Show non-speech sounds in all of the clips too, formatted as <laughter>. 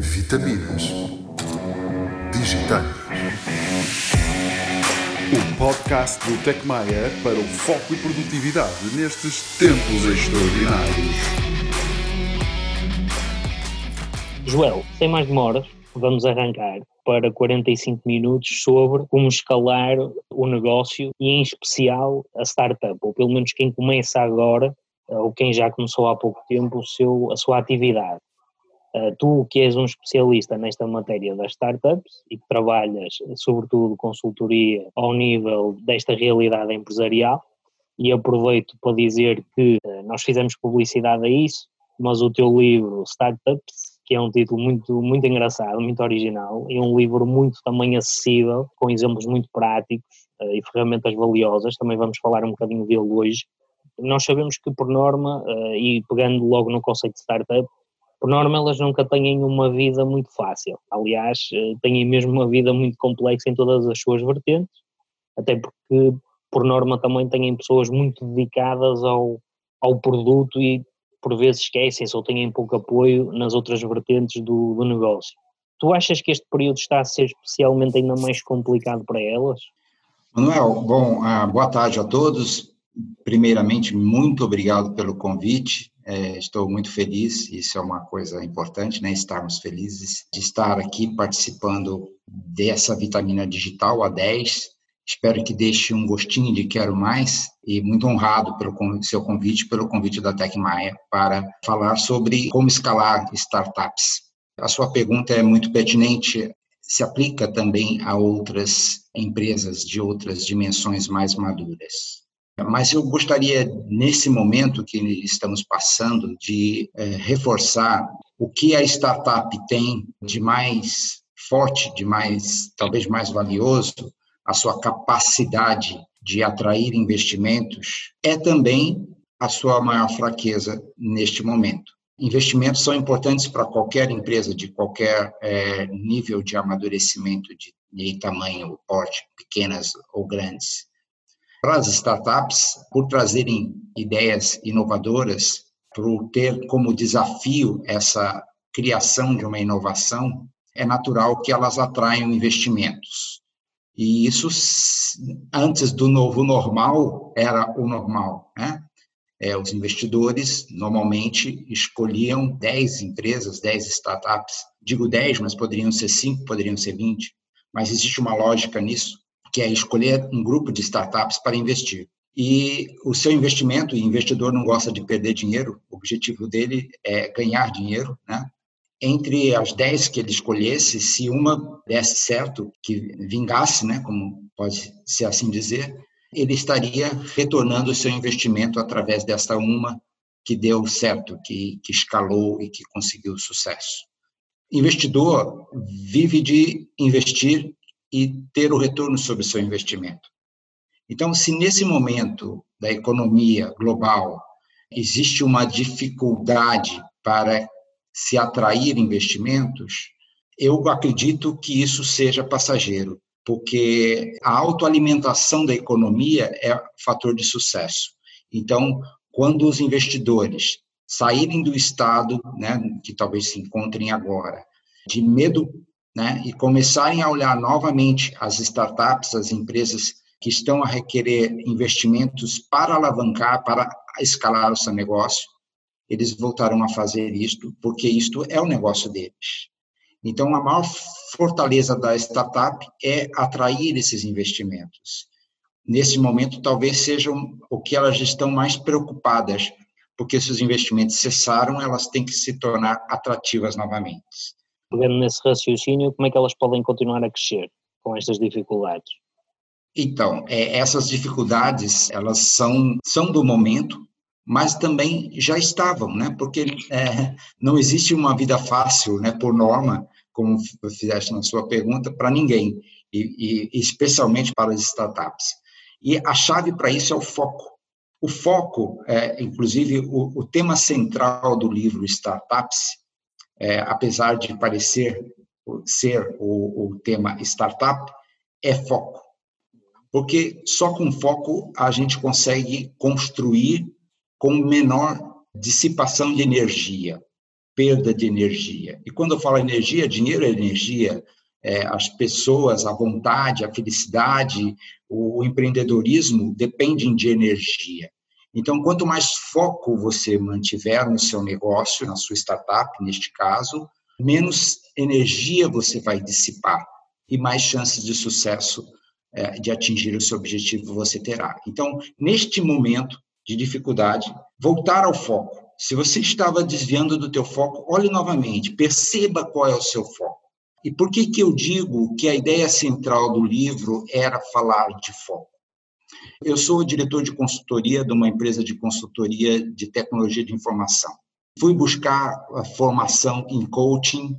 Vitaminas Digitais. O podcast do Tecmaia para o foco e produtividade nestes tempos extraordinários. Joel, sem mais demoras, vamos arrancar para 45 minutos sobre como escalar o negócio e, em especial, a startup, ou pelo menos quem começa agora, ou quem já começou há pouco tempo, o seu, a sua atividade. Uh, tu que és um especialista nesta matéria das startups e que trabalhas sobretudo consultoria ao nível desta realidade empresarial e aproveito para dizer que uh, nós fizemos publicidade a isso, mas o teu livro Startups, que é um título muito, muito engraçado, muito original, e um livro muito também acessível, com exemplos muito práticos uh, e ferramentas valiosas, também vamos falar um bocadinho dele hoje. Nós sabemos que por norma, e pegando logo no conceito de startup, por norma elas nunca têm uma vida muito fácil. Aliás, eh, têm mesmo uma vida muito complexa em todas as suas vertentes, até porque por norma também têm pessoas muito dedicadas ao, ao produto e por vezes esquecem-se ou têm pouco apoio nas outras vertentes do, do negócio. Tu achas que este período está a ser especialmente ainda mais complicado para elas? Manuel, bom, ah, boa tarde a todos. Primeiramente, muito obrigado pelo convite. É, estou muito feliz, isso é uma coisa importante, né? Estarmos felizes de estar aqui participando dessa vitamina digital A10. Espero que deixe um gostinho de quero mais e muito honrado pelo seu convite, pelo convite da Tecmaia para falar sobre como escalar startups. A sua pergunta é muito pertinente, se aplica também a outras empresas de outras dimensões mais maduras. Mas eu gostaria, nesse momento que estamos passando, de é, reforçar o que a startup tem de mais forte, de mais, talvez mais valioso, a sua capacidade de atrair investimentos, é também a sua maior fraqueza neste momento. Investimentos são importantes para qualquer empresa de qualquer é, nível de amadurecimento de, de tamanho, porte, pequenas ou grandes para as startups, por trazerem ideias inovadoras, por ter como desafio essa criação de uma inovação, é natural que elas atraiam investimentos. E isso, antes do novo normal, era o normal. Né? É, os investidores normalmente escolhiam 10 empresas, 10 startups. Digo 10, mas poderiam ser 5, poderiam ser 20. Mas existe uma lógica nisso que é escolher um grupo de startups para investir. E o seu investimento, o investidor não gosta de perder dinheiro, o objetivo dele é ganhar dinheiro, né? Entre as 10 que ele escolhesse, se uma desse certo, que vingasse, né, como pode ser assim dizer, ele estaria retornando o seu investimento através dessa uma que deu certo, que, que escalou e que conseguiu sucesso. Investidor vive de investir e ter o retorno sobre o seu investimento. Então, se nesse momento da economia global existe uma dificuldade para se atrair investimentos, eu acredito que isso seja passageiro, porque a autoalimentação da economia é fator de sucesso. Então, quando os investidores saírem do estado, né, que talvez se encontrem agora, de medo né, e começarem a olhar novamente as startups, as empresas que estão a requerer investimentos para alavancar, para escalar o seu negócio, eles voltarão a fazer isto, porque isto é o negócio deles. Então, a maior fortaleza da startup é atrair esses investimentos. Nesse momento, talvez sejam o que elas estão mais preocupadas, porque se os investimentos cessaram, elas têm que se tornar atrativas novamente pegando nesse raciocínio, como é que elas podem continuar a crescer com estas dificuldades? Então, é, essas dificuldades, elas são, são do momento, mas também já estavam, né? Porque é, não existe uma vida fácil, né? Por norma, como fizeste na sua pergunta, para ninguém, e, e especialmente para as startups. E a chave para isso é o foco. O foco, é, inclusive, o, o tema central do livro Startups é, apesar de parecer ser o, o tema startup, é foco. Porque só com foco a gente consegue construir com menor dissipação de energia. perda de energia. E quando eu falo energia, dinheiro é energia, é, as pessoas, a vontade, a felicidade, o empreendedorismo dependem de energia. Então, quanto mais foco você mantiver no seu negócio, na sua startup, neste caso, menos energia você vai dissipar e mais chances de sucesso é, de atingir o seu objetivo você terá. Então, neste momento de dificuldade, voltar ao foco. Se você estava desviando do teu foco, olhe novamente, perceba qual é o seu foco. E por que que eu digo que a ideia central do livro era falar de foco? Eu sou diretor de consultoria de uma empresa de consultoria de tecnologia de informação. Fui buscar formação em coaching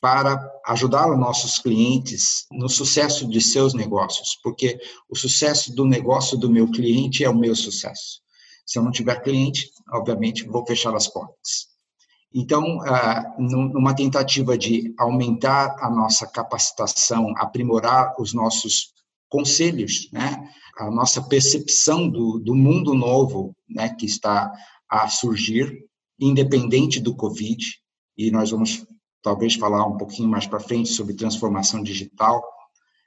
para ajudar os nossos clientes no sucesso de seus negócios, porque o sucesso do negócio do meu cliente é o meu sucesso. Se eu não tiver cliente, obviamente vou fechar as portas. Então, ah, numa tentativa de aumentar a nossa capacitação, aprimorar os nossos conselhos, né? A nossa percepção do, do mundo novo né? que está a surgir, independente do Covid, e nós vamos talvez falar um pouquinho mais para frente sobre transformação digital,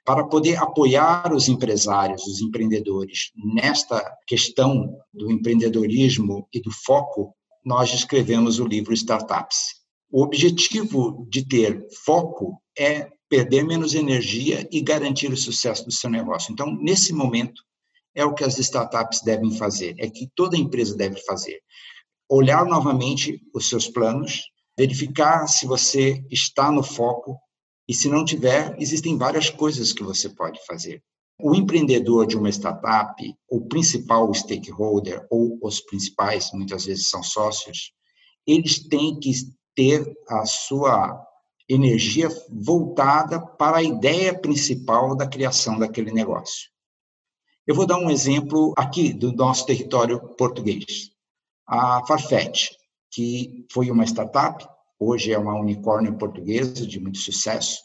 para poder apoiar os empresários, os empreendedores nesta questão do empreendedorismo e do foco, nós escrevemos o livro Startups. O objetivo de ter foco é perder menos energia e garantir o sucesso do seu negócio. Então, nesse momento, é o que as startups devem fazer, é que toda empresa deve fazer. Olhar novamente os seus planos, verificar se você está no foco e se não tiver, existem várias coisas que você pode fazer. O empreendedor de uma startup, o principal stakeholder ou os principais, muitas vezes são sócios, eles têm que ter a sua energia voltada para a ideia principal da criação daquele negócio. Eu vou dar um exemplo aqui do nosso território português. A Farfetch, que foi uma startup, hoje é uma unicórnio portuguesa de muito sucesso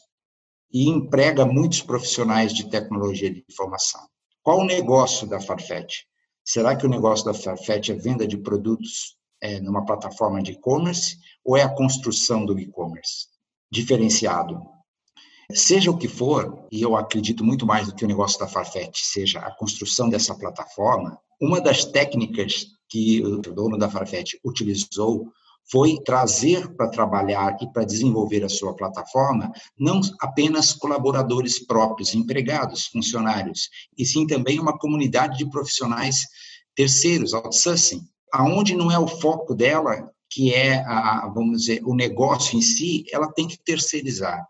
e emprega muitos profissionais de tecnologia de informação. Qual o negócio da Farfetch? Será que o negócio da Farfetch é venda de produtos é, numa plataforma de e-commerce ou é a construção do e-commerce diferenciado? Seja o que for, e eu acredito muito mais do que o negócio da Farfetch seja a construção dessa plataforma, uma das técnicas que o dono da Farfetch utilizou foi trazer para trabalhar e para desenvolver a sua plataforma não apenas colaboradores próprios, empregados, funcionários, e sim também uma comunidade de profissionais terceiros, outsourcing, aonde não é o foco dela, que é a, vamos dizer, o negócio em si, ela tem que terceirizar.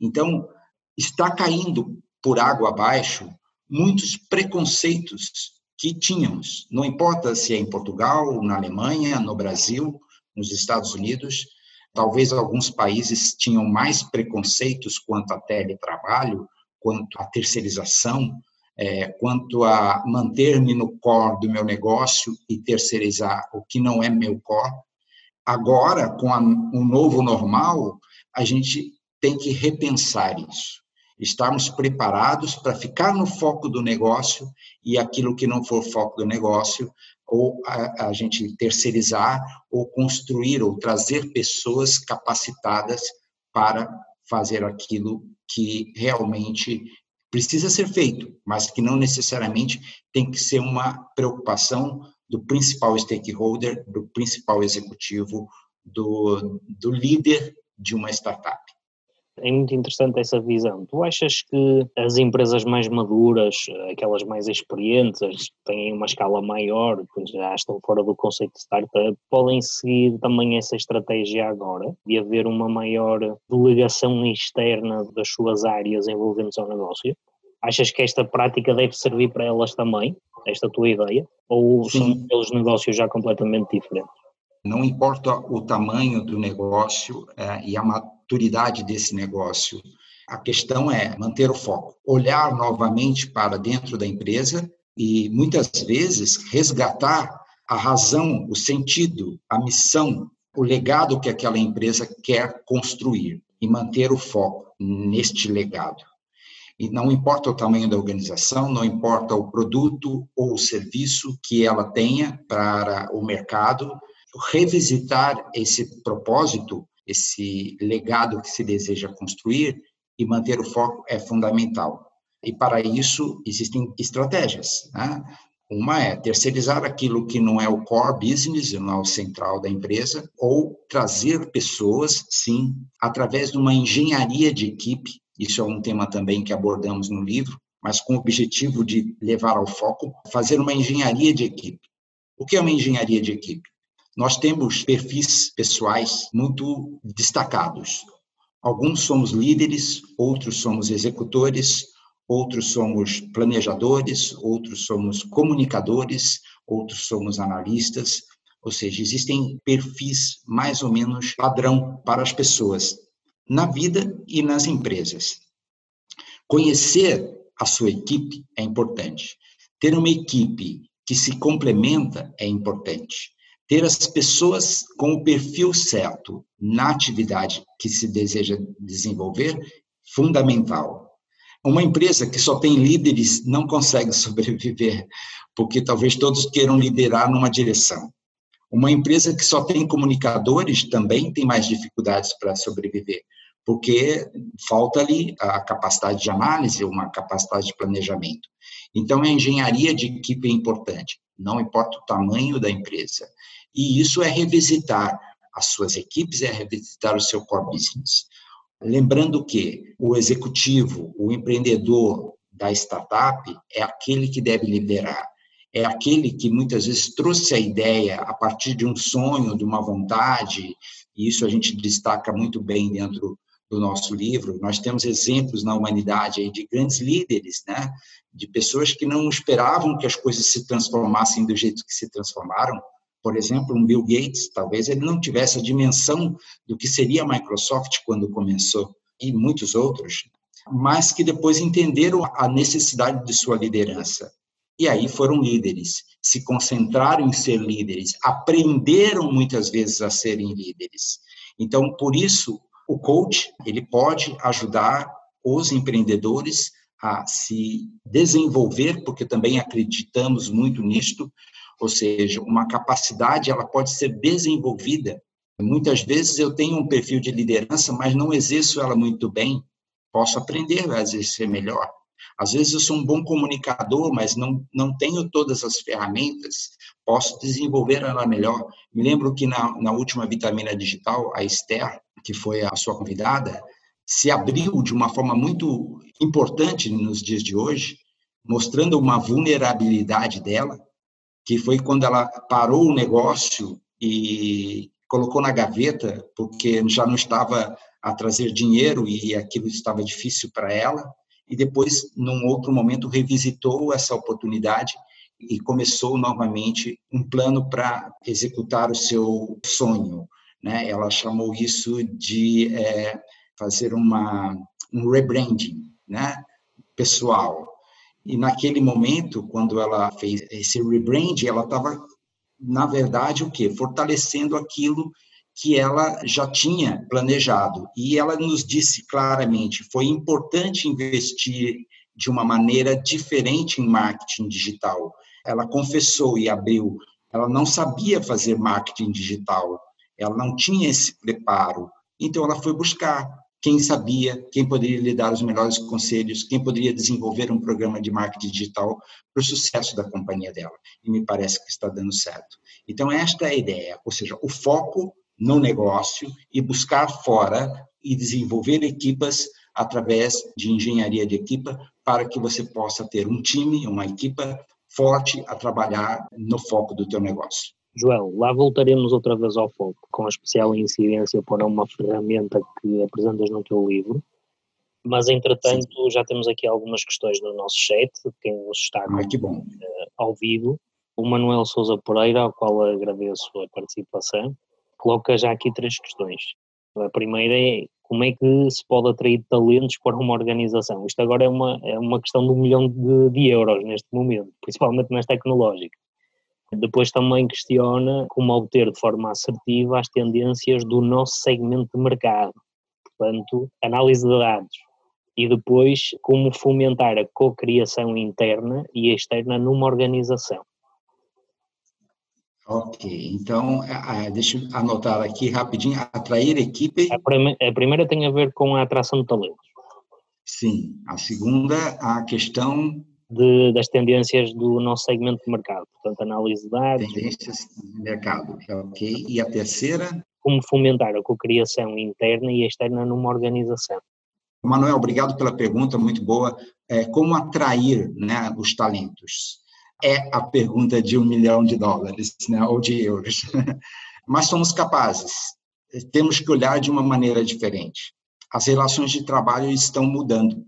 Então, está caindo por água abaixo muitos preconceitos que tínhamos, não importa se é em Portugal, na Alemanha, no Brasil, nos Estados Unidos. Talvez alguns países tinham mais preconceitos quanto a teletrabalho, quanto à terceirização, é, quanto a manter-me no core do meu negócio e terceirizar o que não é meu core. Agora, com a, o novo normal, a gente tem que repensar isso. Estarmos preparados para ficar no foco do negócio e aquilo que não for foco do negócio, ou a, a, gente terceirizar, ou construir, ou trazer pessoas capacitadas para fazer aquilo que realmente precisa ser feito, mas que não necessariamente tem que ser uma preocupação do principal stakeholder, do principal executivo, do, do líder de uma startup. É muito interessante essa visão. Tu achas que as empresas mais maduras, aquelas mais experientes, têm uma escala maior, já estão fora do conceito de startup, podem seguir também essa estratégia agora, de haver uma maior delegação externa das suas áreas envolventes ao negócio? Achas que esta prática deve servir para elas também, esta tua ideia? Ou Sim. são aqueles negócios já completamente diferentes? Não importa o tamanho do negócio é, e a maturidade desse negócio. A questão é manter o foco, olhar novamente para dentro da empresa e muitas vezes resgatar a razão, o sentido, a missão, o legado que aquela empresa quer construir e manter o foco neste legado. E não importa o tamanho da organização, não importa o produto ou o serviço que ela tenha para o mercado, revisitar esse propósito, esse legado que se deseja construir e manter o foco é fundamental. E para isso existem estratégias. Né? Uma é terceirizar aquilo que não é o core business, não é o central da empresa, ou trazer pessoas, sim, através de uma engenharia de equipe. Isso é um tema também que abordamos no livro, mas com o objetivo de levar ao foco, fazer uma engenharia de equipe. O que é uma engenharia de equipe? Nós temos perfis pessoais muito destacados. Alguns somos líderes, outros somos executores, outros somos planejadores, outros somos comunicadores, outros somos analistas. Ou seja, existem perfis mais ou menos padrão para as pessoas na vida e nas empresas. Conhecer a sua equipe é importante. Ter uma equipe que se complementa é importante. Ter as pessoas com o perfil certo na atividade que se deseja desenvolver, fundamental. Uma empresa que só tem líderes não consegue <laughs> sobreviver, porque talvez todos queiram liderar numa direção. Uma empresa que só tem comunicadores também tem mais dificuldades para sobreviver, porque falta ali a capacidade de análise, uma capacidade de planejamento. Então, a engenharia de equipe é importante, não importa o tamanho da empresa. E isso é revisitar as suas equipes, é revisitar o seu core business. Lembrando que o executivo, o empreendedor da startup é aquele que deve liderar, é aquele que muitas vezes trouxe a ideia a partir de um sonho, de uma vontade, e isso a gente destaca muito bem dentro do nosso livro, nós temos exemplos na humanidade aí de grandes líderes, né? de pessoas que não esperavam que as coisas se transformassem do jeito que se transformaram. Por exemplo, um Bill Gates, talvez ele não tivesse a dimensão do que seria a Microsoft quando começou, e muitos outros, mas que depois entenderam a necessidade de sua liderança. E aí foram líderes, se concentraram em ser líderes, aprenderam muitas vezes a serem líderes. Então, por isso, o coach, ele pode ajudar os empreendedores a se desenvolver, porque também acreditamos muito nisto, ou seja, uma capacidade ela pode ser desenvolvida. Muitas vezes eu tenho um perfil de liderança, mas não exerço ela muito bem. Posso aprender a exercer melhor. Às vezes eu sou um bom comunicador, mas não, não tenho todas as ferramentas, posso desenvolver ela melhor. Me lembro que na, na última vitamina digital, a Esther, que foi a sua convidada, se abriu de uma forma muito importante nos dias de hoje, mostrando uma vulnerabilidade dela, que foi quando ela parou o negócio e colocou na gaveta, porque já não estava a trazer dinheiro e aquilo estava difícil para ela, e depois, num outro momento, revisitou essa oportunidade e começou novamente um plano para executar o seu sonho. Né? Ela chamou isso de é, fazer uma, um rebranding né? pessoal. E naquele momento, quando ela fez esse rebranding, ela estava, na verdade, o quê? Fortalecendo aquilo que ela já tinha planejado. E ela nos disse claramente: foi importante investir de uma maneira diferente em marketing digital. Ela confessou e abriu, ela não sabia fazer marketing digital, ela não tinha esse preparo. Então ela foi buscar quem sabia, quem poderia lhe dar os melhores conselhos, quem poderia desenvolver um programa de marketing digital para o sucesso da companhia dela. E me parece que está dando certo. Então, esta é a ideia, ou seja, o foco no negócio e buscar fora e desenvolver equipas através de engenharia de equipa para que você possa ter um time, uma equipa forte a trabalhar no foco do teu negócio. Joel, lá voltaremos outra vez ao foco, com a especial incidência para uma ferramenta que apresentas no teu livro. Mas, entretanto, Sim. já temos aqui algumas questões no nosso chat, quem nos está ah, que bom. Uh, ao vivo. O Manuel Souza Pereira, ao qual agradeço a participação, coloca já aqui três questões. A primeira é como é que se pode atrair talentos para uma organização? Isto agora é uma, é uma questão de um milhão de, de euros neste momento, <laughs> principalmente nas tecnológicas. Depois também questiona como obter de forma assertiva as tendências do nosso segmento de mercado, portanto, análise de dados. E depois, como fomentar a cocriação interna e externa numa organização. Ok, então deixa eu anotar aqui rapidinho, atrair equipe. A, prime a primeira tem a ver com a atração de talentos. Sim, a segunda, a questão de, das tendências do nosso segmento de mercado, portanto, análise de dados. Tendências de mercado, ok. E a terceira? Como fomentar a cocriação interna e externa numa organização. Manuel, obrigado pela pergunta, muito boa. É, como atrair né, os talentos? É a pergunta de um milhão de dólares, né, ou de euros. <laughs> Mas somos capazes. Temos que olhar de uma maneira diferente. As relações de trabalho estão mudando.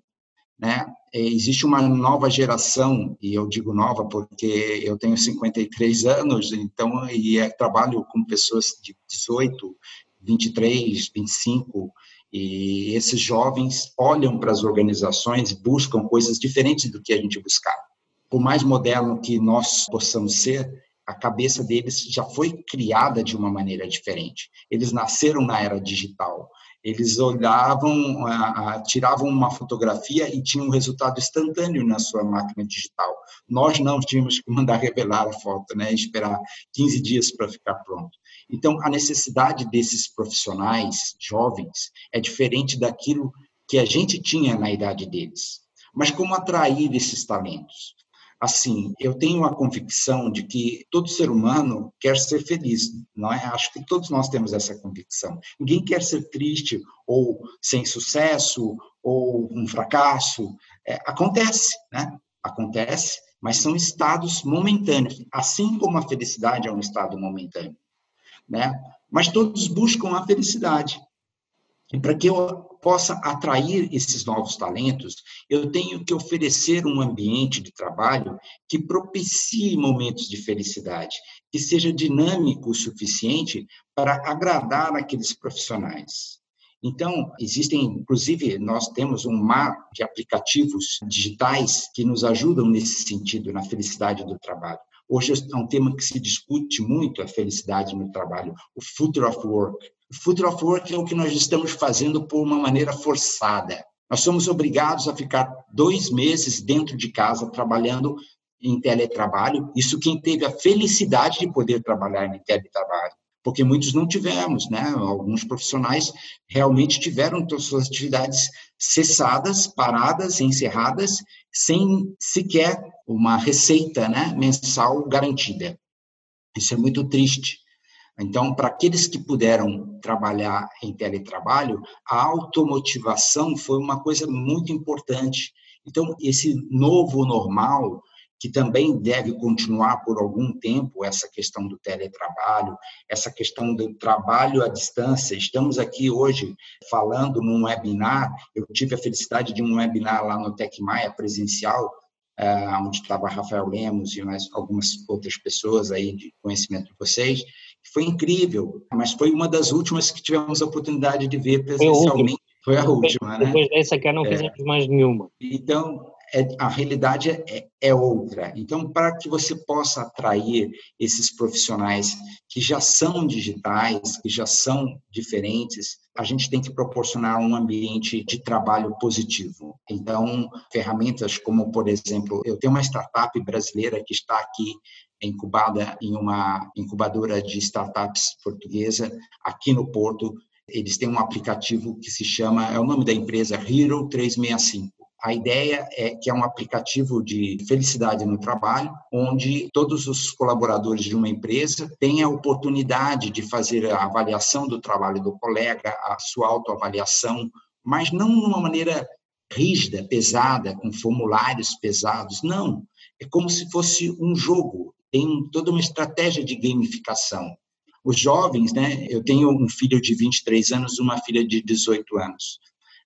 Né? É, existe uma nova geração, e eu digo nova porque eu tenho 53 anos, então, e é, trabalho com pessoas de 18, 23, 25, e esses jovens olham para as organizações buscam coisas diferentes do que a gente buscava. Por mais moderno que nós possamos ser, a cabeça deles já foi criada de uma maneira diferente. Eles nasceram na era digital. Eles olhavam, tiravam uma fotografia e tinham um resultado instantâneo na sua máquina digital. Nós não tínhamos que mandar <laughs> revelar a foto, né, esperar 15 dias para ficar pronto. Então, a necessidade desses profissionais jovens é diferente daquilo que a gente tinha na idade deles. Mas como atrair esses talentos? Assim, eu tenho a convicção de que todo ser humano quer ser feliz, não é? Acho que todos nós temos essa convicção. Ninguém quer ser triste ou sem sucesso ou um fracasso. É, acontece, né? Acontece, mas são estados momentâneos, assim como a felicidade é um estado momentâneo, né? Mas todos buscam a felicidade. E para que eu possa atrair esses novos talentos, eu tenho que oferecer um ambiente de trabalho que propicie momentos de felicidade, que seja dinâmico o suficiente para agradar aqueles profissionais. Então, existem, inclusive, nós temos um mar de aplicativos digitais que nos ajudam nesse sentido, na felicidade do trabalho. Hoje é um tema que se discute muito, a felicidade no trabalho, o Future of Work. O Future of Work é o que nós estamos fazendo por uma maneira forçada. Nós somos obrigados a ficar dois meses dentro de casa trabalhando em teletrabalho. Isso quem teve a felicidade de poder trabalhar em teletrabalho porque muitos não tivemos, né? Alguns profissionais realmente tiveram suas atividades cessadas, paradas, encerradas, sem sequer uma receita, né, mensal garantida. Isso é muito triste. Então, para aqueles que puderam trabalhar em teletrabalho, a automotivação foi uma coisa muito importante. Então, esse novo normal que também deve continuar por algum tempo essa questão do teletrabalho, essa questão do trabalho à distância. Estamos aqui hoje falando num webinar, eu tive a felicidade de um webinar lá no Tecmaia presencial, eh, onde estava Rafael Lemos e mais algumas outras pessoas aí de conhecimento de vocês, foi incrível, mas foi uma das últimas que tivemos a oportunidade de ver presencialmente. Foi a última, né? Depois dessa cá não é. fizemos é. mais nenhuma. Então, é, a realidade é, é, outra. Então, para que você possa atrair esses profissionais que já são digitais, que já são diferentes, a gente tem que proporcionar um ambiente de trabalho positivo. Então, ferramentas como, por exemplo, eu tenho uma startup brasileira que está aqui incubada em uma incubadora de startups portuguesa aqui no Porto. Eles têm um aplicativo que se chama, é o nome da empresa Hero 365 a ideia é que é um aplicativo de felicidade no trabalho, onde todos os colaboradores de uma empresa têm a oportunidade de fazer a avaliação do trabalho do colega, a sua autoavaliação, mas não de uma maneira rígida, pesada, com formulários pesados, não. É como se fosse um jogo, tem toda uma estratégia de gamificação. Os jovens, né? Eu tenho um filho de 23 anos, uma filha de 18 anos.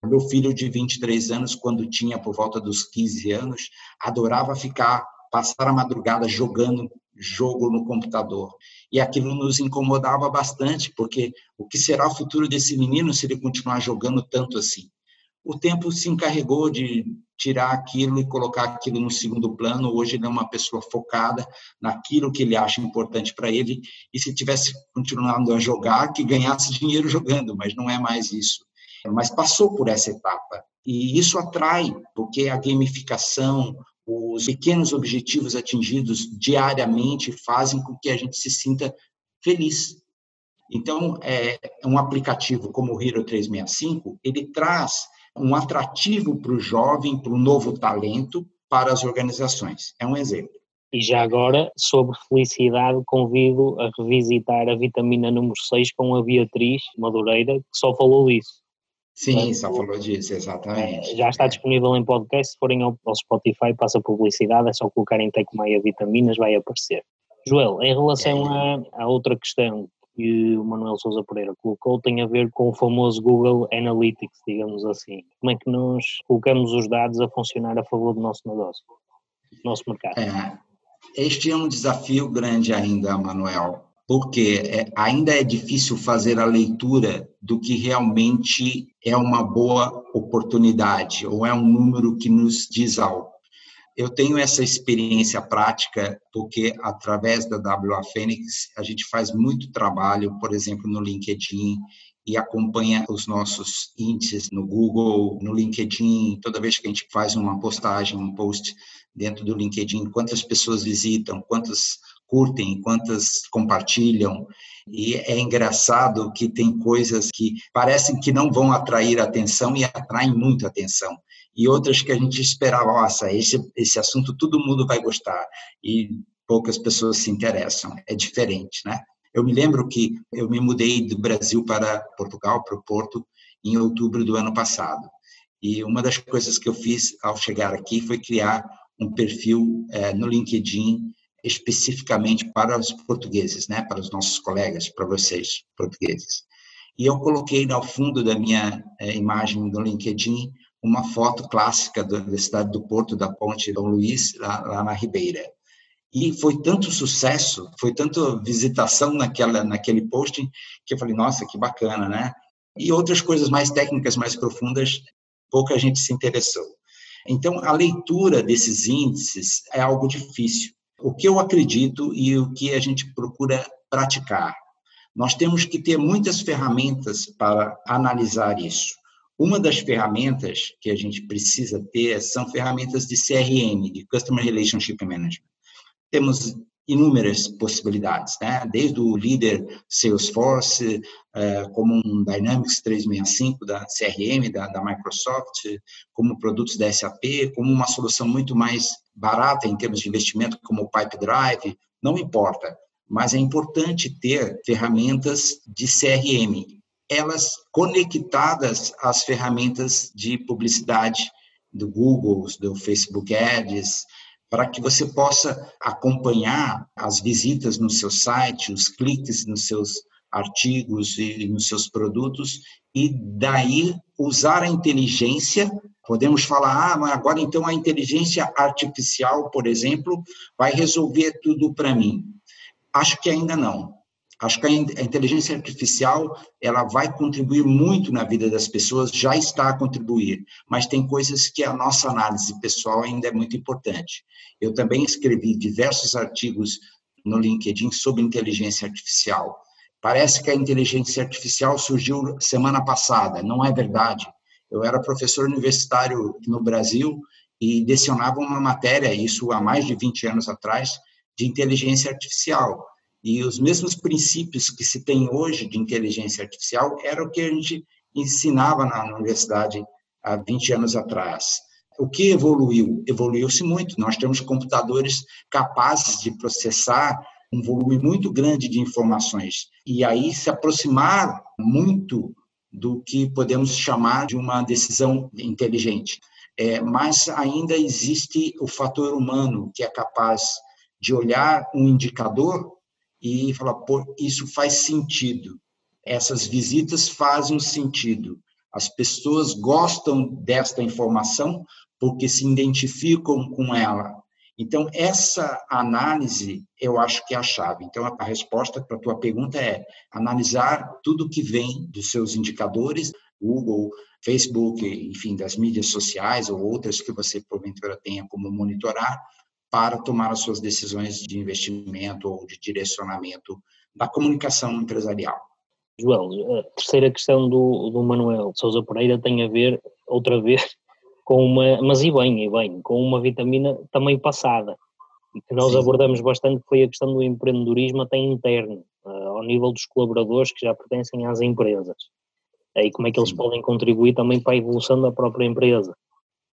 Meu filho de 23 anos, quando tinha por volta dos 15 anos, adorava ficar, passar a madrugada jogando jogo no computador. E aquilo nos incomodava bastante, porque o que será o futuro desse menino se ele continuar jogando tanto assim? O tempo se encarregou de tirar aquilo e colocar aquilo no segundo plano. Hoje ele é uma pessoa focada naquilo que ele acha importante para ele. E se tivesse continuado a jogar, que ganhasse dinheiro jogando, mas não é mais isso mas passou por essa etapa. E isso atrai, porque a gamificação, Os pequenos objetivos atingidos diariamente fazem com que a gente se sinta feliz. Então, é, um aplicativo como o Hero 365, ele traz um atrativo para o jovem, para o novo talento, para as organizações. É um exemplo. E já agora, sobre felicidade, convido a revisitar a vitamina número 6 com a Beatriz Madureira, que só falou disso. Sim, só falou disso, exatamente. Já está disponível em podcast, se forem ao, ao Spotify, passa publicidade, é só colocar em Tecmaia Vitaminas, vai aparecer. Joel, em relação é. a, a outra questão que o Manuel Sousa Pereira colocou tem a ver com o famoso Google Analytics, digamos assim. Como é que nós colocamos os dados a funcionar a favor do nosso negócio, do nosso mercado? É, este é um desafio grande ainda, Manuel, porque é, ainda é difícil fazer a leitura do que realmente é uma boa oportunidade ou é um número que nos diz algo. Eu tenho essa experiência prática porque, através da WA Fênix, a gente faz muito trabalho, por exemplo, no LinkedIn e acompanha os nossos índices no Google, no LinkedIn. Toda vez que a gente faz uma postagem, um post dentro do LinkedIn, quantas pessoas visitam, quantas curtem, quantas compartilham. E é engraçado que tem coisas que parecem que não vão atrair atenção e atraem muito atenção e outras que a gente esperava, nossa, esse, esse assunto todo mundo vai gostar, e poucas pessoas se interessam, é diferente, né? Eu me lembro que eu me mudei do Brasil para Portugal, para o Porto, em outubro do ano passado. E uma das coisas que eu fiz ao chegar aqui foi criar um perfil é, no LinkedIn especificamente para os portugueses, né, para os nossos colegas, para vocês portugueses. E eu coloquei ao fundo da minha é, imagem no LinkedIn uma foto clássica da cidade do Porto, da Ponte Dom Luís, lá, lá na Ribeira. E foi tanto sucesso, foi tanta visitação naquela, naquele posting, que eu falei, nossa, que bacana, né? E outras coisas mais técnicas, mais profundas, pouca gente se interessou. Então, a leitura desses índices é algo difícil. O que eu acredito e o que a gente procura praticar. Nós temos que ter muitas ferramentas para analisar isso. Uma das ferramentas que a gente precisa ter são ferramentas de CRM, de Customer Relationship Management. Temos inúmeras possibilidades, né? desde o líder Salesforce, eh, como um Dynamics 365 da CRM, da, da Microsoft, como produtos da SAP, como uma solução muito mais barata em termos de investimento, como o Pipedrive, não importa, mas é importante ter ferramentas de CRM elas conectadas às ferramentas de publicidade do Google, do Facebook Ads, para que você possa acompanhar as visitas no seu site, os cliques nos seus artigos e nos seus produtos e daí usar a inteligência. Podemos falar, ah, mas agora então a inteligência artificial, por exemplo, vai resolver tudo para mim. Acho que ainda não. Acho que a inteligência artificial ela vai contribuir muito na vida das pessoas, já está a contribuir, mas tem coisas que a nossa análise pessoal ainda é muito importante. Eu também escrevi diversos artigos no LinkedIn sobre inteligência artificial. Parece que a inteligência artificial surgiu semana passada, não é verdade. Eu era professor universitário no Brasil e lecionava uma matéria, isso há mais de 20 anos atrás, de inteligência artificial e os mesmos princípios que se tem hoje de inteligência artificial era o que a gente ensinava na universidade há 20 anos atrás. O que evoluiu? Evoluiu-se muito. Nós temos computadores capazes de processar um volume muito grande de informações e aí se aproximar muito do que podemos chamar de uma decisão inteligente. É, mas ainda existe o fator humano que é capaz de olhar um indicador e falar, isso faz sentido. Essas visitas fazem sentido. As pessoas gostam desta informação porque se identificam com ela. Então, essa análise eu acho que é a chave. Então, a resposta para a tua pergunta é analisar tudo que vem dos seus indicadores, Google, Facebook, enfim, das mídias sociais ou outras que você porventura tenha como monitorar, para tomar as suas decisões de investimento ou de direcionamento da comunicação empresarial. João, a terceira questão do, do Manuel Souza Pereira tem a ver, outra vez, com uma, mas e bem, e bem, com uma vitamina também passada, e que nós Sim. abordamos bastante, foi a questão do empreendedorismo até interno, uh, ao nível dos colaboradores que já pertencem às empresas, e como é que eles Sim. podem contribuir também para a evolução da própria empresa.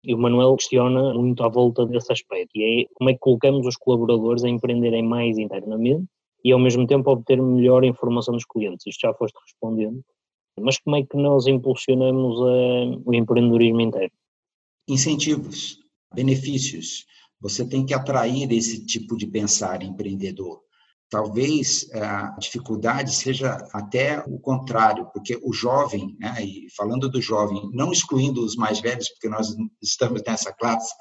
E o Manuel questiona muito à volta desse aspecto, e é como é que colocamos os colaboradores a empreenderem mais internamente e ao mesmo tempo obter melhor informação dos clientes. Isto já foste respondendo. Mas como é que nós impulsionamos uh, o empreendedorismo interno? Incentivos, benefícios. Você tem que atrair esse tipo de pensar empreendedor. Talvez a dificuldade seja até o contrário, porque o jovem, né, e falando do jovem, não excluindo os mais velhos, porque nós estamos nessa classe,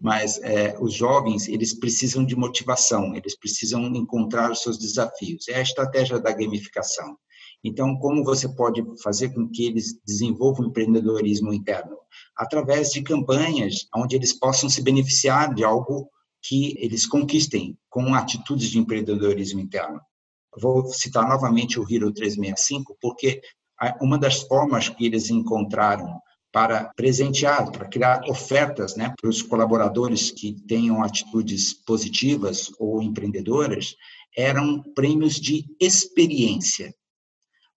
mas é, os jovens eles precisam de motivação, eles precisam encontrar os seus desafios. É a estratégia da gamificação. Então, como você pode fazer com que eles desenvolvam empreendedorismo interno? Através de campanhas onde eles possam se beneficiar de algo que eles conquistem com atitudes de empreendedorismo interno. Vou citar novamente o Hero 365, porque uma das formas que eles encontraram para presentear, para criar ofertas né, para os colaboradores que tenham atitudes positivas ou empreendedoras, eram prêmios de experiência.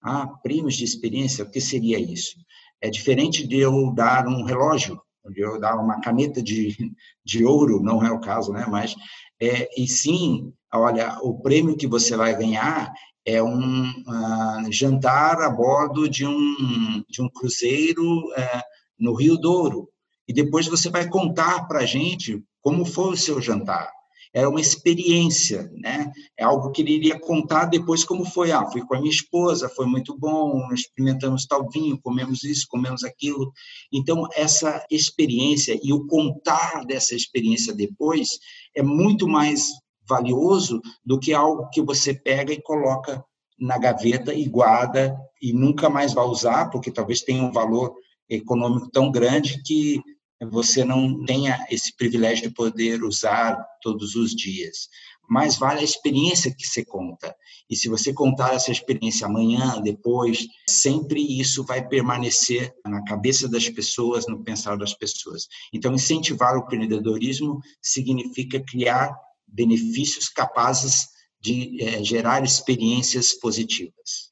Ah, prêmios de experiência, o que seria isso? É diferente de eu dar um relógio eu dar uma caneta de, de ouro, não é o caso, né? Mas, é, e sim, olha, o prêmio que você vai ganhar é um uh, jantar a bordo de um, de um cruzeiro uh, no Rio Douro. E depois você vai contar para a gente como foi o seu jantar era uma experiência, né? É algo que ele iria contar depois como foi. Ah, fui com a minha esposa, foi muito bom, experimentamos tal vinho, comemos isso, comemos aquilo. Então, essa experiência e o contar dessa experiência depois é muito mais valioso do que algo que você pega e coloca na gaveta e guarda e nunca mais vai usar, porque talvez tenha um valor econômico tão grande que você não tenha esse privilégio de poder usar todos os dias. Mas vale a experiência que você conta. E se você contar essa experiência amanhã, depois, sempre isso vai permanecer na cabeça das pessoas, no pensar das pessoas. Então, incentivar o empreendedorismo significa criar benefícios capazes de é, gerar experiências positivas.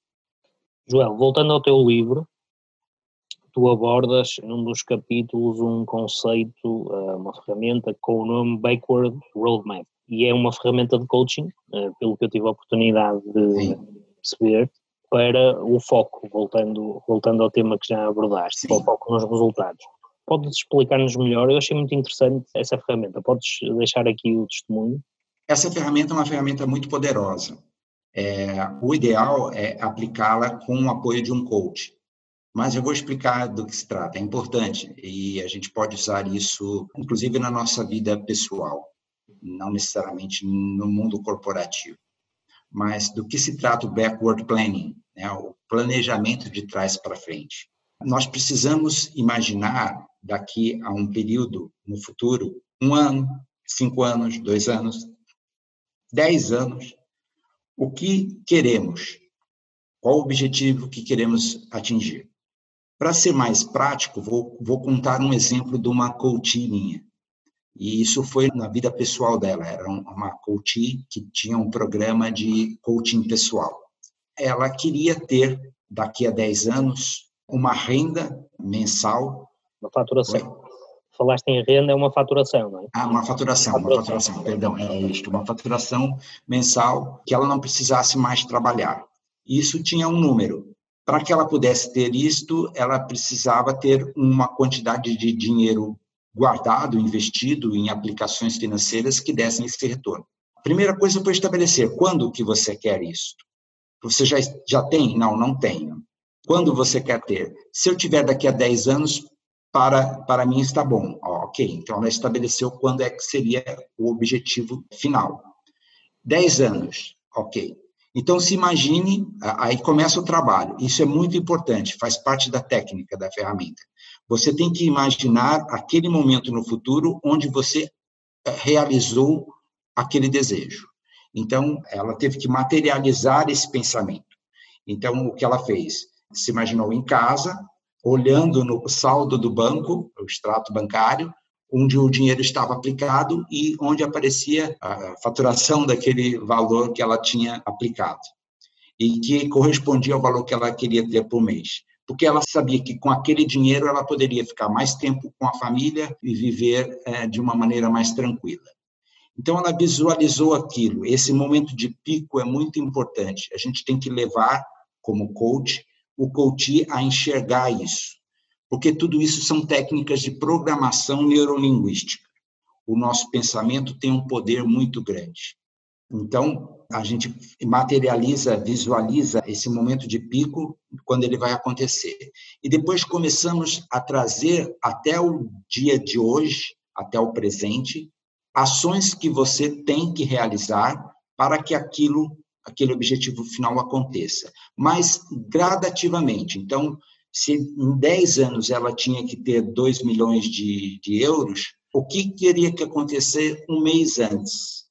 Joel, voltando ao teu livro, tu abordas num dos capítulos um conceito, eh, uma ferramenta com o nome Backward Roadmap. E é uma ferramenta de coaching, eh, pelo que eu tive a oportunidade de Sim. perceber, para o foco, voltando, voltando ao tema que já abordaste, para o foco nos resultados. Podes explicar-nos melhor? Eu achei muito interessante essa ferramenta. Podes deixar aqui o testemunho? Essa ferramenta é uma ferramenta muito poderosa. É, o ideal é aplicá-la com o apoio de um coach. Mas eu vou explicar do que se trata, é importante e a gente pode usar isso, inclusive, na nossa vida pessoal, não necessariamente no mundo corporativo. Mas do que se trata o backward planning, né, o planejamento de trás para frente. Nós precisamos imaginar daqui a um período no futuro, um ano, cinco anos, dois anos, dez anos, o que queremos, qual o objetivo que queremos atingir. Para ser mais prático, vou, vou contar um exemplo de uma coach minha. E isso foi na vida pessoal dela. Era uma coach que tinha um programa de coaching pessoal. Ela queria ter, daqui a 10 anos, uma renda mensal. Uma faturação. Oi? Falaste em renda, é uma faturação, não é? Ah, uma faturação, faturação. uma faturação, perdão, é isto, uma faturação mensal que ela não precisasse mais trabalhar. Isso tinha um número, para que ela pudesse ter isto, ela precisava ter uma quantidade de dinheiro guardado, investido em aplicações financeiras que dessem esse retorno. A primeira coisa foi estabelecer quando que você quer isso. Você já, já tem? Não, não tenho. Quando você quer ter? Se eu tiver daqui a 10 anos, para, para mim está bom. ok, então ela estabeleceu quando é que seria o objetivo final. 10 anos, ok. Então, se imagine, aí começa o trabalho. Isso é muito importante, faz parte da técnica da ferramenta. Você tem que imaginar aquele momento no futuro onde você eh, realizou aquele desejo. Então, ela teve que materializar esse pensamento. Então, o que ela fez? Se imaginou em casa, olhando no saldo do banco, o extrato bancário, onde o dinheiro estava aplicado e onde aparecia a faturação daquele valor que ela tinha aplicado e que correspondia ao valor que ela queria ter por mês. Porque ela sabia que com aquele dinheiro ela poderia ficar mais tempo com a família e viver é, de uma maneira mais tranquila. Então ela visualizou aquilo. Esse momento de pico é muito importante. A gente tem que levar, como coach, o coach a enxergar isso. Porque tudo isso são técnicas de programação neurolinguística. O nosso pensamento tem um poder muito grande. Então, a gente materializa, visualiza esse momento de pico quando ele vai acontecer. E depois começamos a trazer até o dia de hoje, até o presente, ações que você tem que realizar para que aquilo, aquele objetivo final aconteça, mas gradativamente. Então, se em 10 anos ela tinha que ter 2 milhões de, de euros, o que teria que acontecer um mês antes?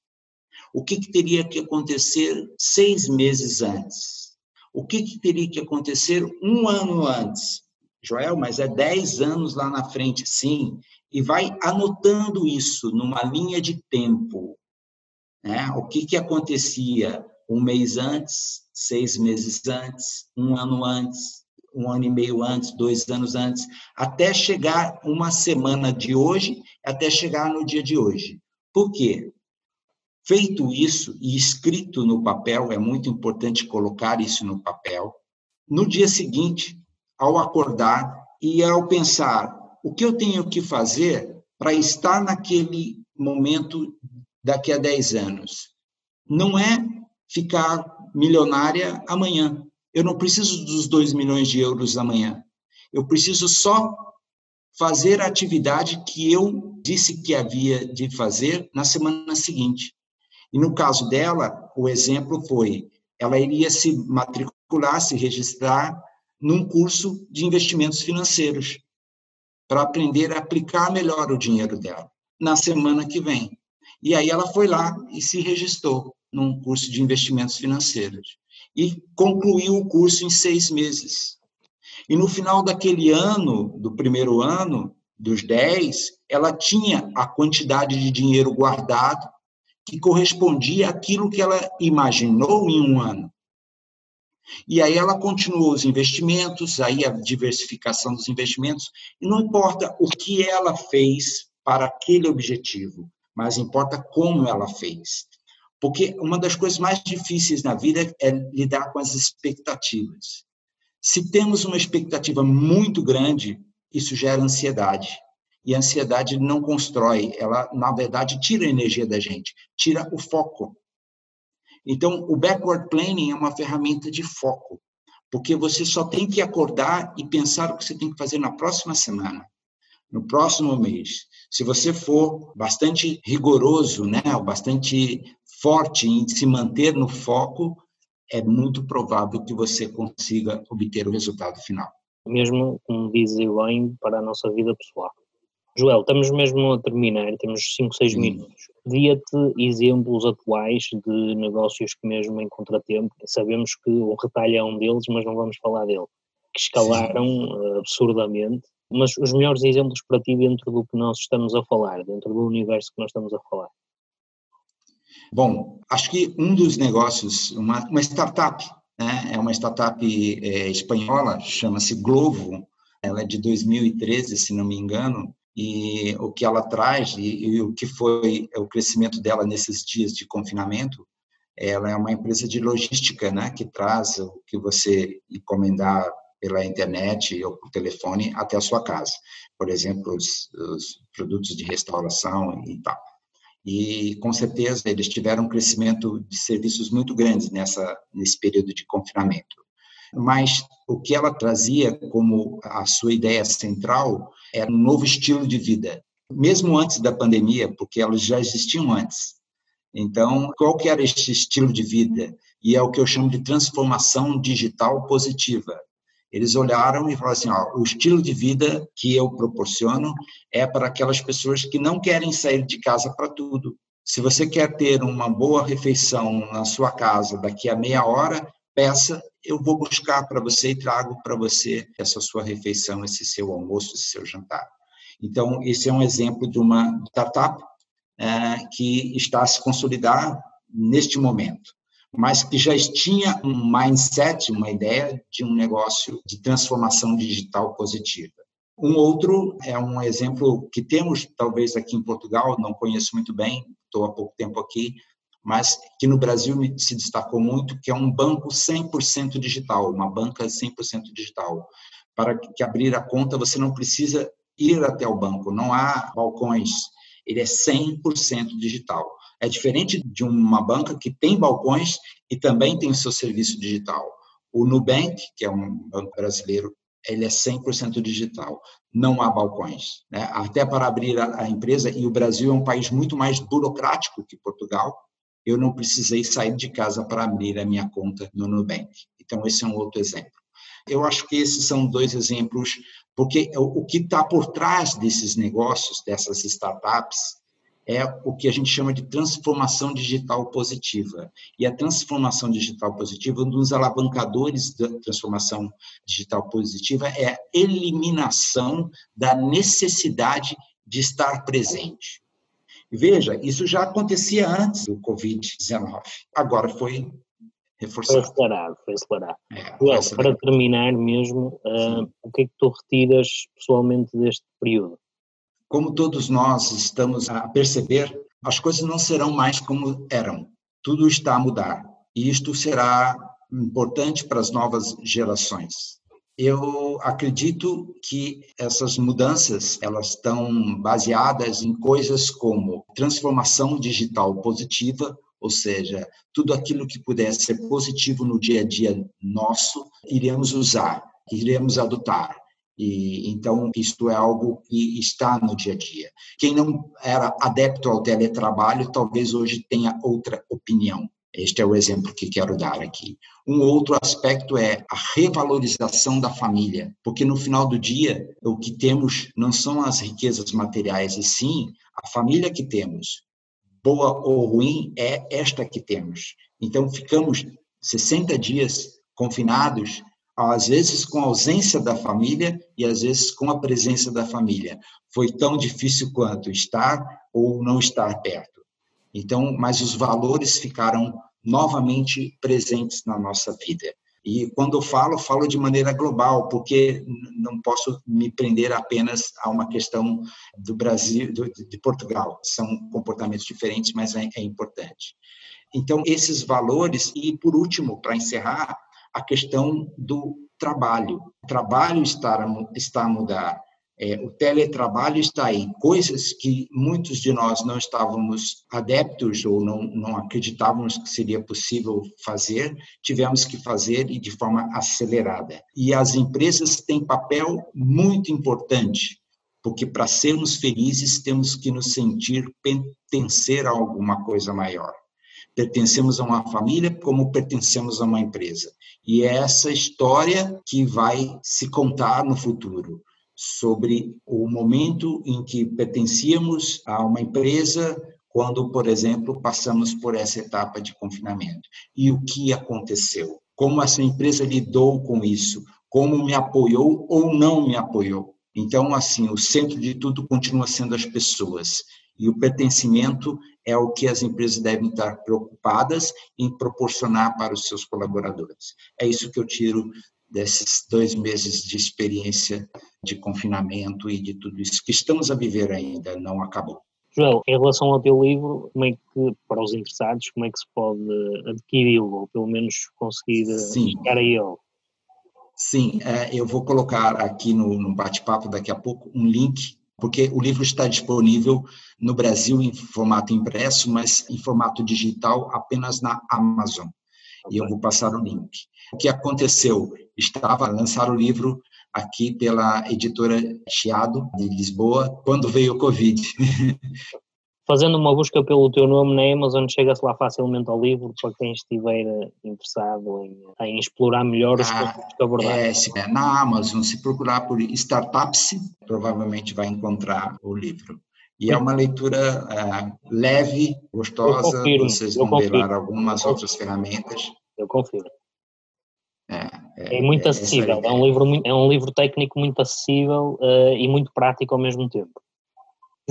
O que, que teria que acontecer seis meses antes? O que, que teria que acontecer um ano antes? Joel, mas é 10 anos lá na frente, sim, e vai anotando isso numa linha de tempo. Né? O que, que acontecia um mês antes, seis meses antes, um ano antes, um ano e meio antes, dois anos antes, até chegar uma semana de hoje, até chegar no dia de hoje. Por quê? Feito isso e escrito no papel, é muito importante colocar isso no papel. No dia seguinte, ao acordar e ao pensar o que eu tenho que fazer para estar naquele momento daqui a 10 anos? Não é ficar milionária amanhã. Eu não preciso dos 2 milhões de euros amanhã. Eu preciso só fazer a atividade que eu disse que havia de fazer na semana seguinte. E no caso dela, o exemplo foi: ela iria se matricular, se registrar num curso de investimentos financeiros para aprender a aplicar melhor o dinheiro dela na semana que vem. E aí ela foi lá e se registrou num curso de investimentos financeiros e concluiu o curso em seis meses. E no final daquele ano, do primeiro ano, dos dez, ela tinha a quantidade de dinheiro guardado que correspondia àquilo que ela imaginou em um ano. E aí ela continuou os investimentos, aí a diversificação dos investimentos, e não importa o que ela fez para aquele objetivo, mas importa como ela fez. Porque uma das coisas mais difíceis na vida é lidar com as expectativas. Se temos uma expectativa muito grande, isso gera ansiedade. E a ansiedade não constrói, ela, na verdade, tira a energia da gente, tira o foco. Então, o backward planning é uma ferramenta de foco, porque você só tem que acordar e pensar o que você tem que fazer na próxima semana, no próximo mês. Se você for bastante rigoroso, né, bastante forte em se manter no foco, é muito provável que você consiga obter o resultado final. Mesmo, como diz Elaine, para a nossa vida pessoal. Joel, estamos mesmo a terminar, temos 5, 6 minutos. Dia-te exemplos atuais de negócios que mesmo em contratempo, sabemos que o retalho é um deles, mas não vamos falar dele, que escalaram Sim. absurdamente, mas os melhores exemplos para ti dentro do que nós estamos a falar, dentro do universo que nós estamos a falar. Bom, acho que um dos negócios, uma, uma startup, né, é uma startup é, espanhola, chama-se Glovo, ela é de 2013, se não me engano, e o que ela traz e, e, o que foi o crescimento dela nesses dias de confinamento. Ela é uma empresa de logística, né, que traz o que você encomendar pela internet ou por telefone até a sua casa. Por exemplo, os, os produtos de restauração e tal. E com certeza eles tiveram um crescimento de serviços muito grandes nessa nesse período de confinamento. Mas o que ela trazia como a sua ideia central era um novo estilo de vida, mesmo antes da pandemia, porque elas já existiam antes. Então, qual que era este estilo de vida? E é o que eu chamo de transformação digital positiva. Eles olharam e falaram assim: ó, o estilo de vida que eu proporciono é para aquelas pessoas que não querem sair de casa para tudo. Se você quer ter uma boa refeição na sua casa daqui a meia hora, peça, eu vou buscar para você e trago para você essa sua refeição, esse seu almoço, esse seu jantar. Então, esse é um exemplo de uma startup é, que está a se consolidar neste momento, mas que já tinha um mindset, uma ideia de um negócio de transformação digital positiva. Um outro é um exemplo que temos, talvez, aqui em Portugal, não conheço muito bem, estou há pouco tempo aqui, mas que no Brasil se destacou muito, que é um banco 100% digital, uma banca 100% digital. Para que abrir a conta, você não precisa ir até o banco, não há balcões, ele é 100% digital. É diferente de uma banca que tem balcões e também tem o seu serviço digital. O Nubank, que é um banco brasileiro, ele é 100% digital. Não há balcões. Né? Até para abrir a, a empresa, e o Brasil é um país muito mais burocrático que Portugal, eu não precisei sair de casa para abrir a minha conta no Nubank. Então, esse é um outro exemplo. Eu acho que esses são dois exemplos, porque o que está por trás desses negócios, dessas startups, é o que a gente chama de transformação digital positiva. E a transformação digital positiva, um dos alavancadores da transformação digital positiva é a eliminação da necessidade de estar presente. Veja, isso já acontecia antes do Covid-19. Agora foi reforçado. Foi acelerado, foi acelerado. É. Para terminar mesmo, uh, o que é que tu retiras pessoalmente deste período? Como todos nós estamos a perceber, as coisas não serão mais como eram. Tudo está a mudar. E isto será importante para as novas gerações. Eu acredito que essas mudanças elas estão baseadas em coisas como transformação digital positiva, ou seja, tudo aquilo que puder ser positivo no dia a dia nosso, iremos usar, iremos adotar. E, então, isto é algo que está no dia a dia. Quem não era adepto ao teletrabalho, talvez hoje tenha outra opinião. Este é o exemplo que quero dar aqui. Um outro aspecto é a revalorização da família, porque no final do dia, o que temos não são as riquezas materiais, e sim a família que temos. Boa ou ruim é esta que temos. Então, ficamos 60 dias confinados, às vezes com a ausência da família e às vezes com a presença da família. Foi tão difícil quanto estar ou não estar perto. Então, mas os valores ficaram novamente presentes na nossa vida. E quando eu falo, falo de maneira global, porque não posso me prender apenas a uma questão do Brasil, de Portugal. São comportamentos diferentes, mas é, é importante. Então, esses valores, e por último, para encerrar, a questão do trabalho. O trabalho está está a mudar. É, o teletrabalho está aí, coisas que muitos de nós não estávamos adeptos ou não, não acreditávamos que seria possível fazer, tivemos que fazer e de forma acelerada. E as empresas têm papel muito importante, porque para sermos felizes temos que nos sentir pertencer a alguma coisa maior. Pertencemos a uma família como pertencemos a uma empresa. E é essa história que vai se contar no futuro sobre o momento em que pertencíamos a uma empresa quando, por exemplo, passamos por essa etapa de confinamento. E o que aconteceu? Como essa empresa lidou com isso? Como me apoiou ou não me apoiou? Então, assim, o centro de tudo continua sendo as pessoas. E o pertencimento é o que as empresas devem estar preocupadas em proporcionar para os seus colaboradores. É isso que eu tiro desses dois meses de experiência de confinamento e de tudo isso que estamos a viver ainda, não acabou. Joel, em relação ao teu livro, como é que, para os interessados, como é que se pode adquiri-lo, ou pelo menos conseguir Sim. chegar a ele? Sim, é, eu vou colocar aqui no, no bate-papo daqui a pouco um link, porque o livro está disponível no Brasil em formato impresso, mas em formato digital apenas na Amazon. E eu vou passar o link. O que aconteceu? Estava a lançar o livro aqui pela editora Chiado, de Lisboa, quando veio o Covid. <laughs> Fazendo uma busca pelo teu nome na Amazon, chega-se lá facilmente ao livro para quem estiver interessado em, em explorar melhor os ah, que abordar. É, é, na Amazon, se procurar por Startups, provavelmente vai encontrar o livro. E é uma leitura uh, leve, gostosa, vocês vão ver algumas outras ferramentas. Eu confiro. É, é, é muito acessível, é, um livro, é um livro técnico muito acessível uh, e muito prático ao mesmo tempo.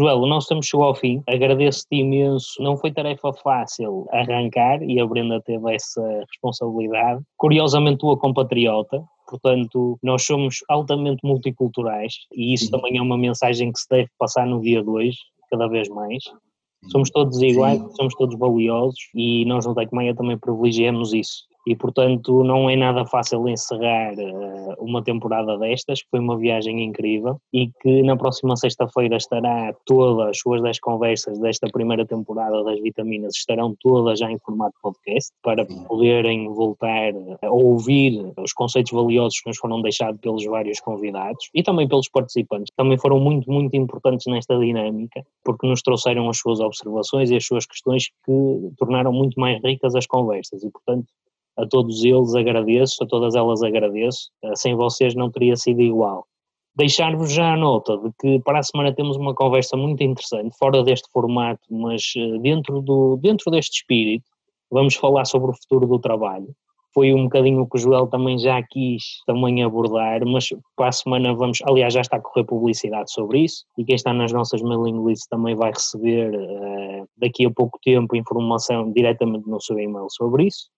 Joel, o nosso tempo chegou ao fim, agradeço-te imenso, não foi tarefa fácil arrancar e a Brenda teve essa responsabilidade. Curiosamente, tua compatriota, portanto, nós somos altamente multiculturais e isso Sim. também é uma mensagem que se deve passar no dia de hoje, cada vez mais. Somos todos iguais, Sim. somos todos valiosos e nós no Tecmaia também privilegiamos isso e portanto não é nada fácil encerrar uh, uma temporada destas, foi uma viagem incrível e que na próxima sexta-feira estará todas as suas 10 conversas desta primeira temporada das vitaminas estarão todas já em formato podcast para poderem voltar a ouvir os conceitos valiosos que nos foram deixados pelos vários convidados e também pelos participantes, também foram muito, muito importantes nesta dinâmica porque nos trouxeram as suas observações e as suas questões que tornaram muito mais ricas as conversas e portanto a todos eles agradeço, a todas elas agradeço, eh, sem vocês não teria sido igual. Deixar-vos já a nota de que para a semana temos uma conversa muito interessante, fora deste formato, mas eh, dentro, do, dentro deste espírito, vamos falar sobre o futuro do trabalho. Foi um bocadinho o que o Joel também já quis também abordar, mas para a semana vamos, aliás já está a correr publicidade sobre isso e quem está nas nossas mailing lists também vai receber uh, daqui a pouco tempo informação diretamente no seu e-mail sobre isso.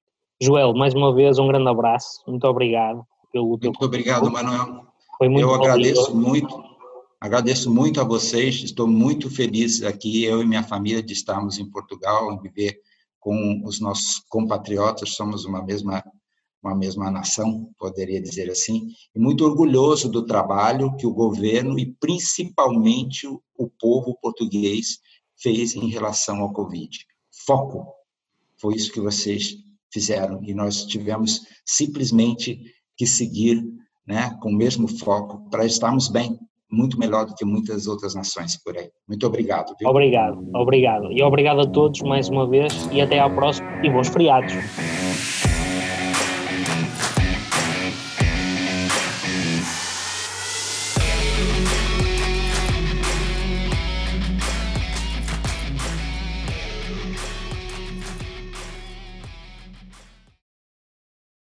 Joel, mais uma vez, um grande abraço, muito obrigado pelo teu Muito obrigado, Manuel. Foi muito Eu agradeço muito, agradeço muito a vocês, estou muito feliz aqui, eu e minha família, de estarmos em Portugal, viver com os nossos compatriotas, somos uma mesma uma mesma nação, poderia dizer assim, e muito orgulhoso do trabalho que o governo e principalmente o povo português fez em relação ao Covid. Foco, foi isso que vocês fizeram e nós tivemos simplesmente que seguir né, com o mesmo foco para estarmos bem, muito melhor do que muitas outras nações por aí. Muito obrigado. Viu? Obrigado, obrigado. E obrigado a todos mais uma vez e até à próxima e bons feriados.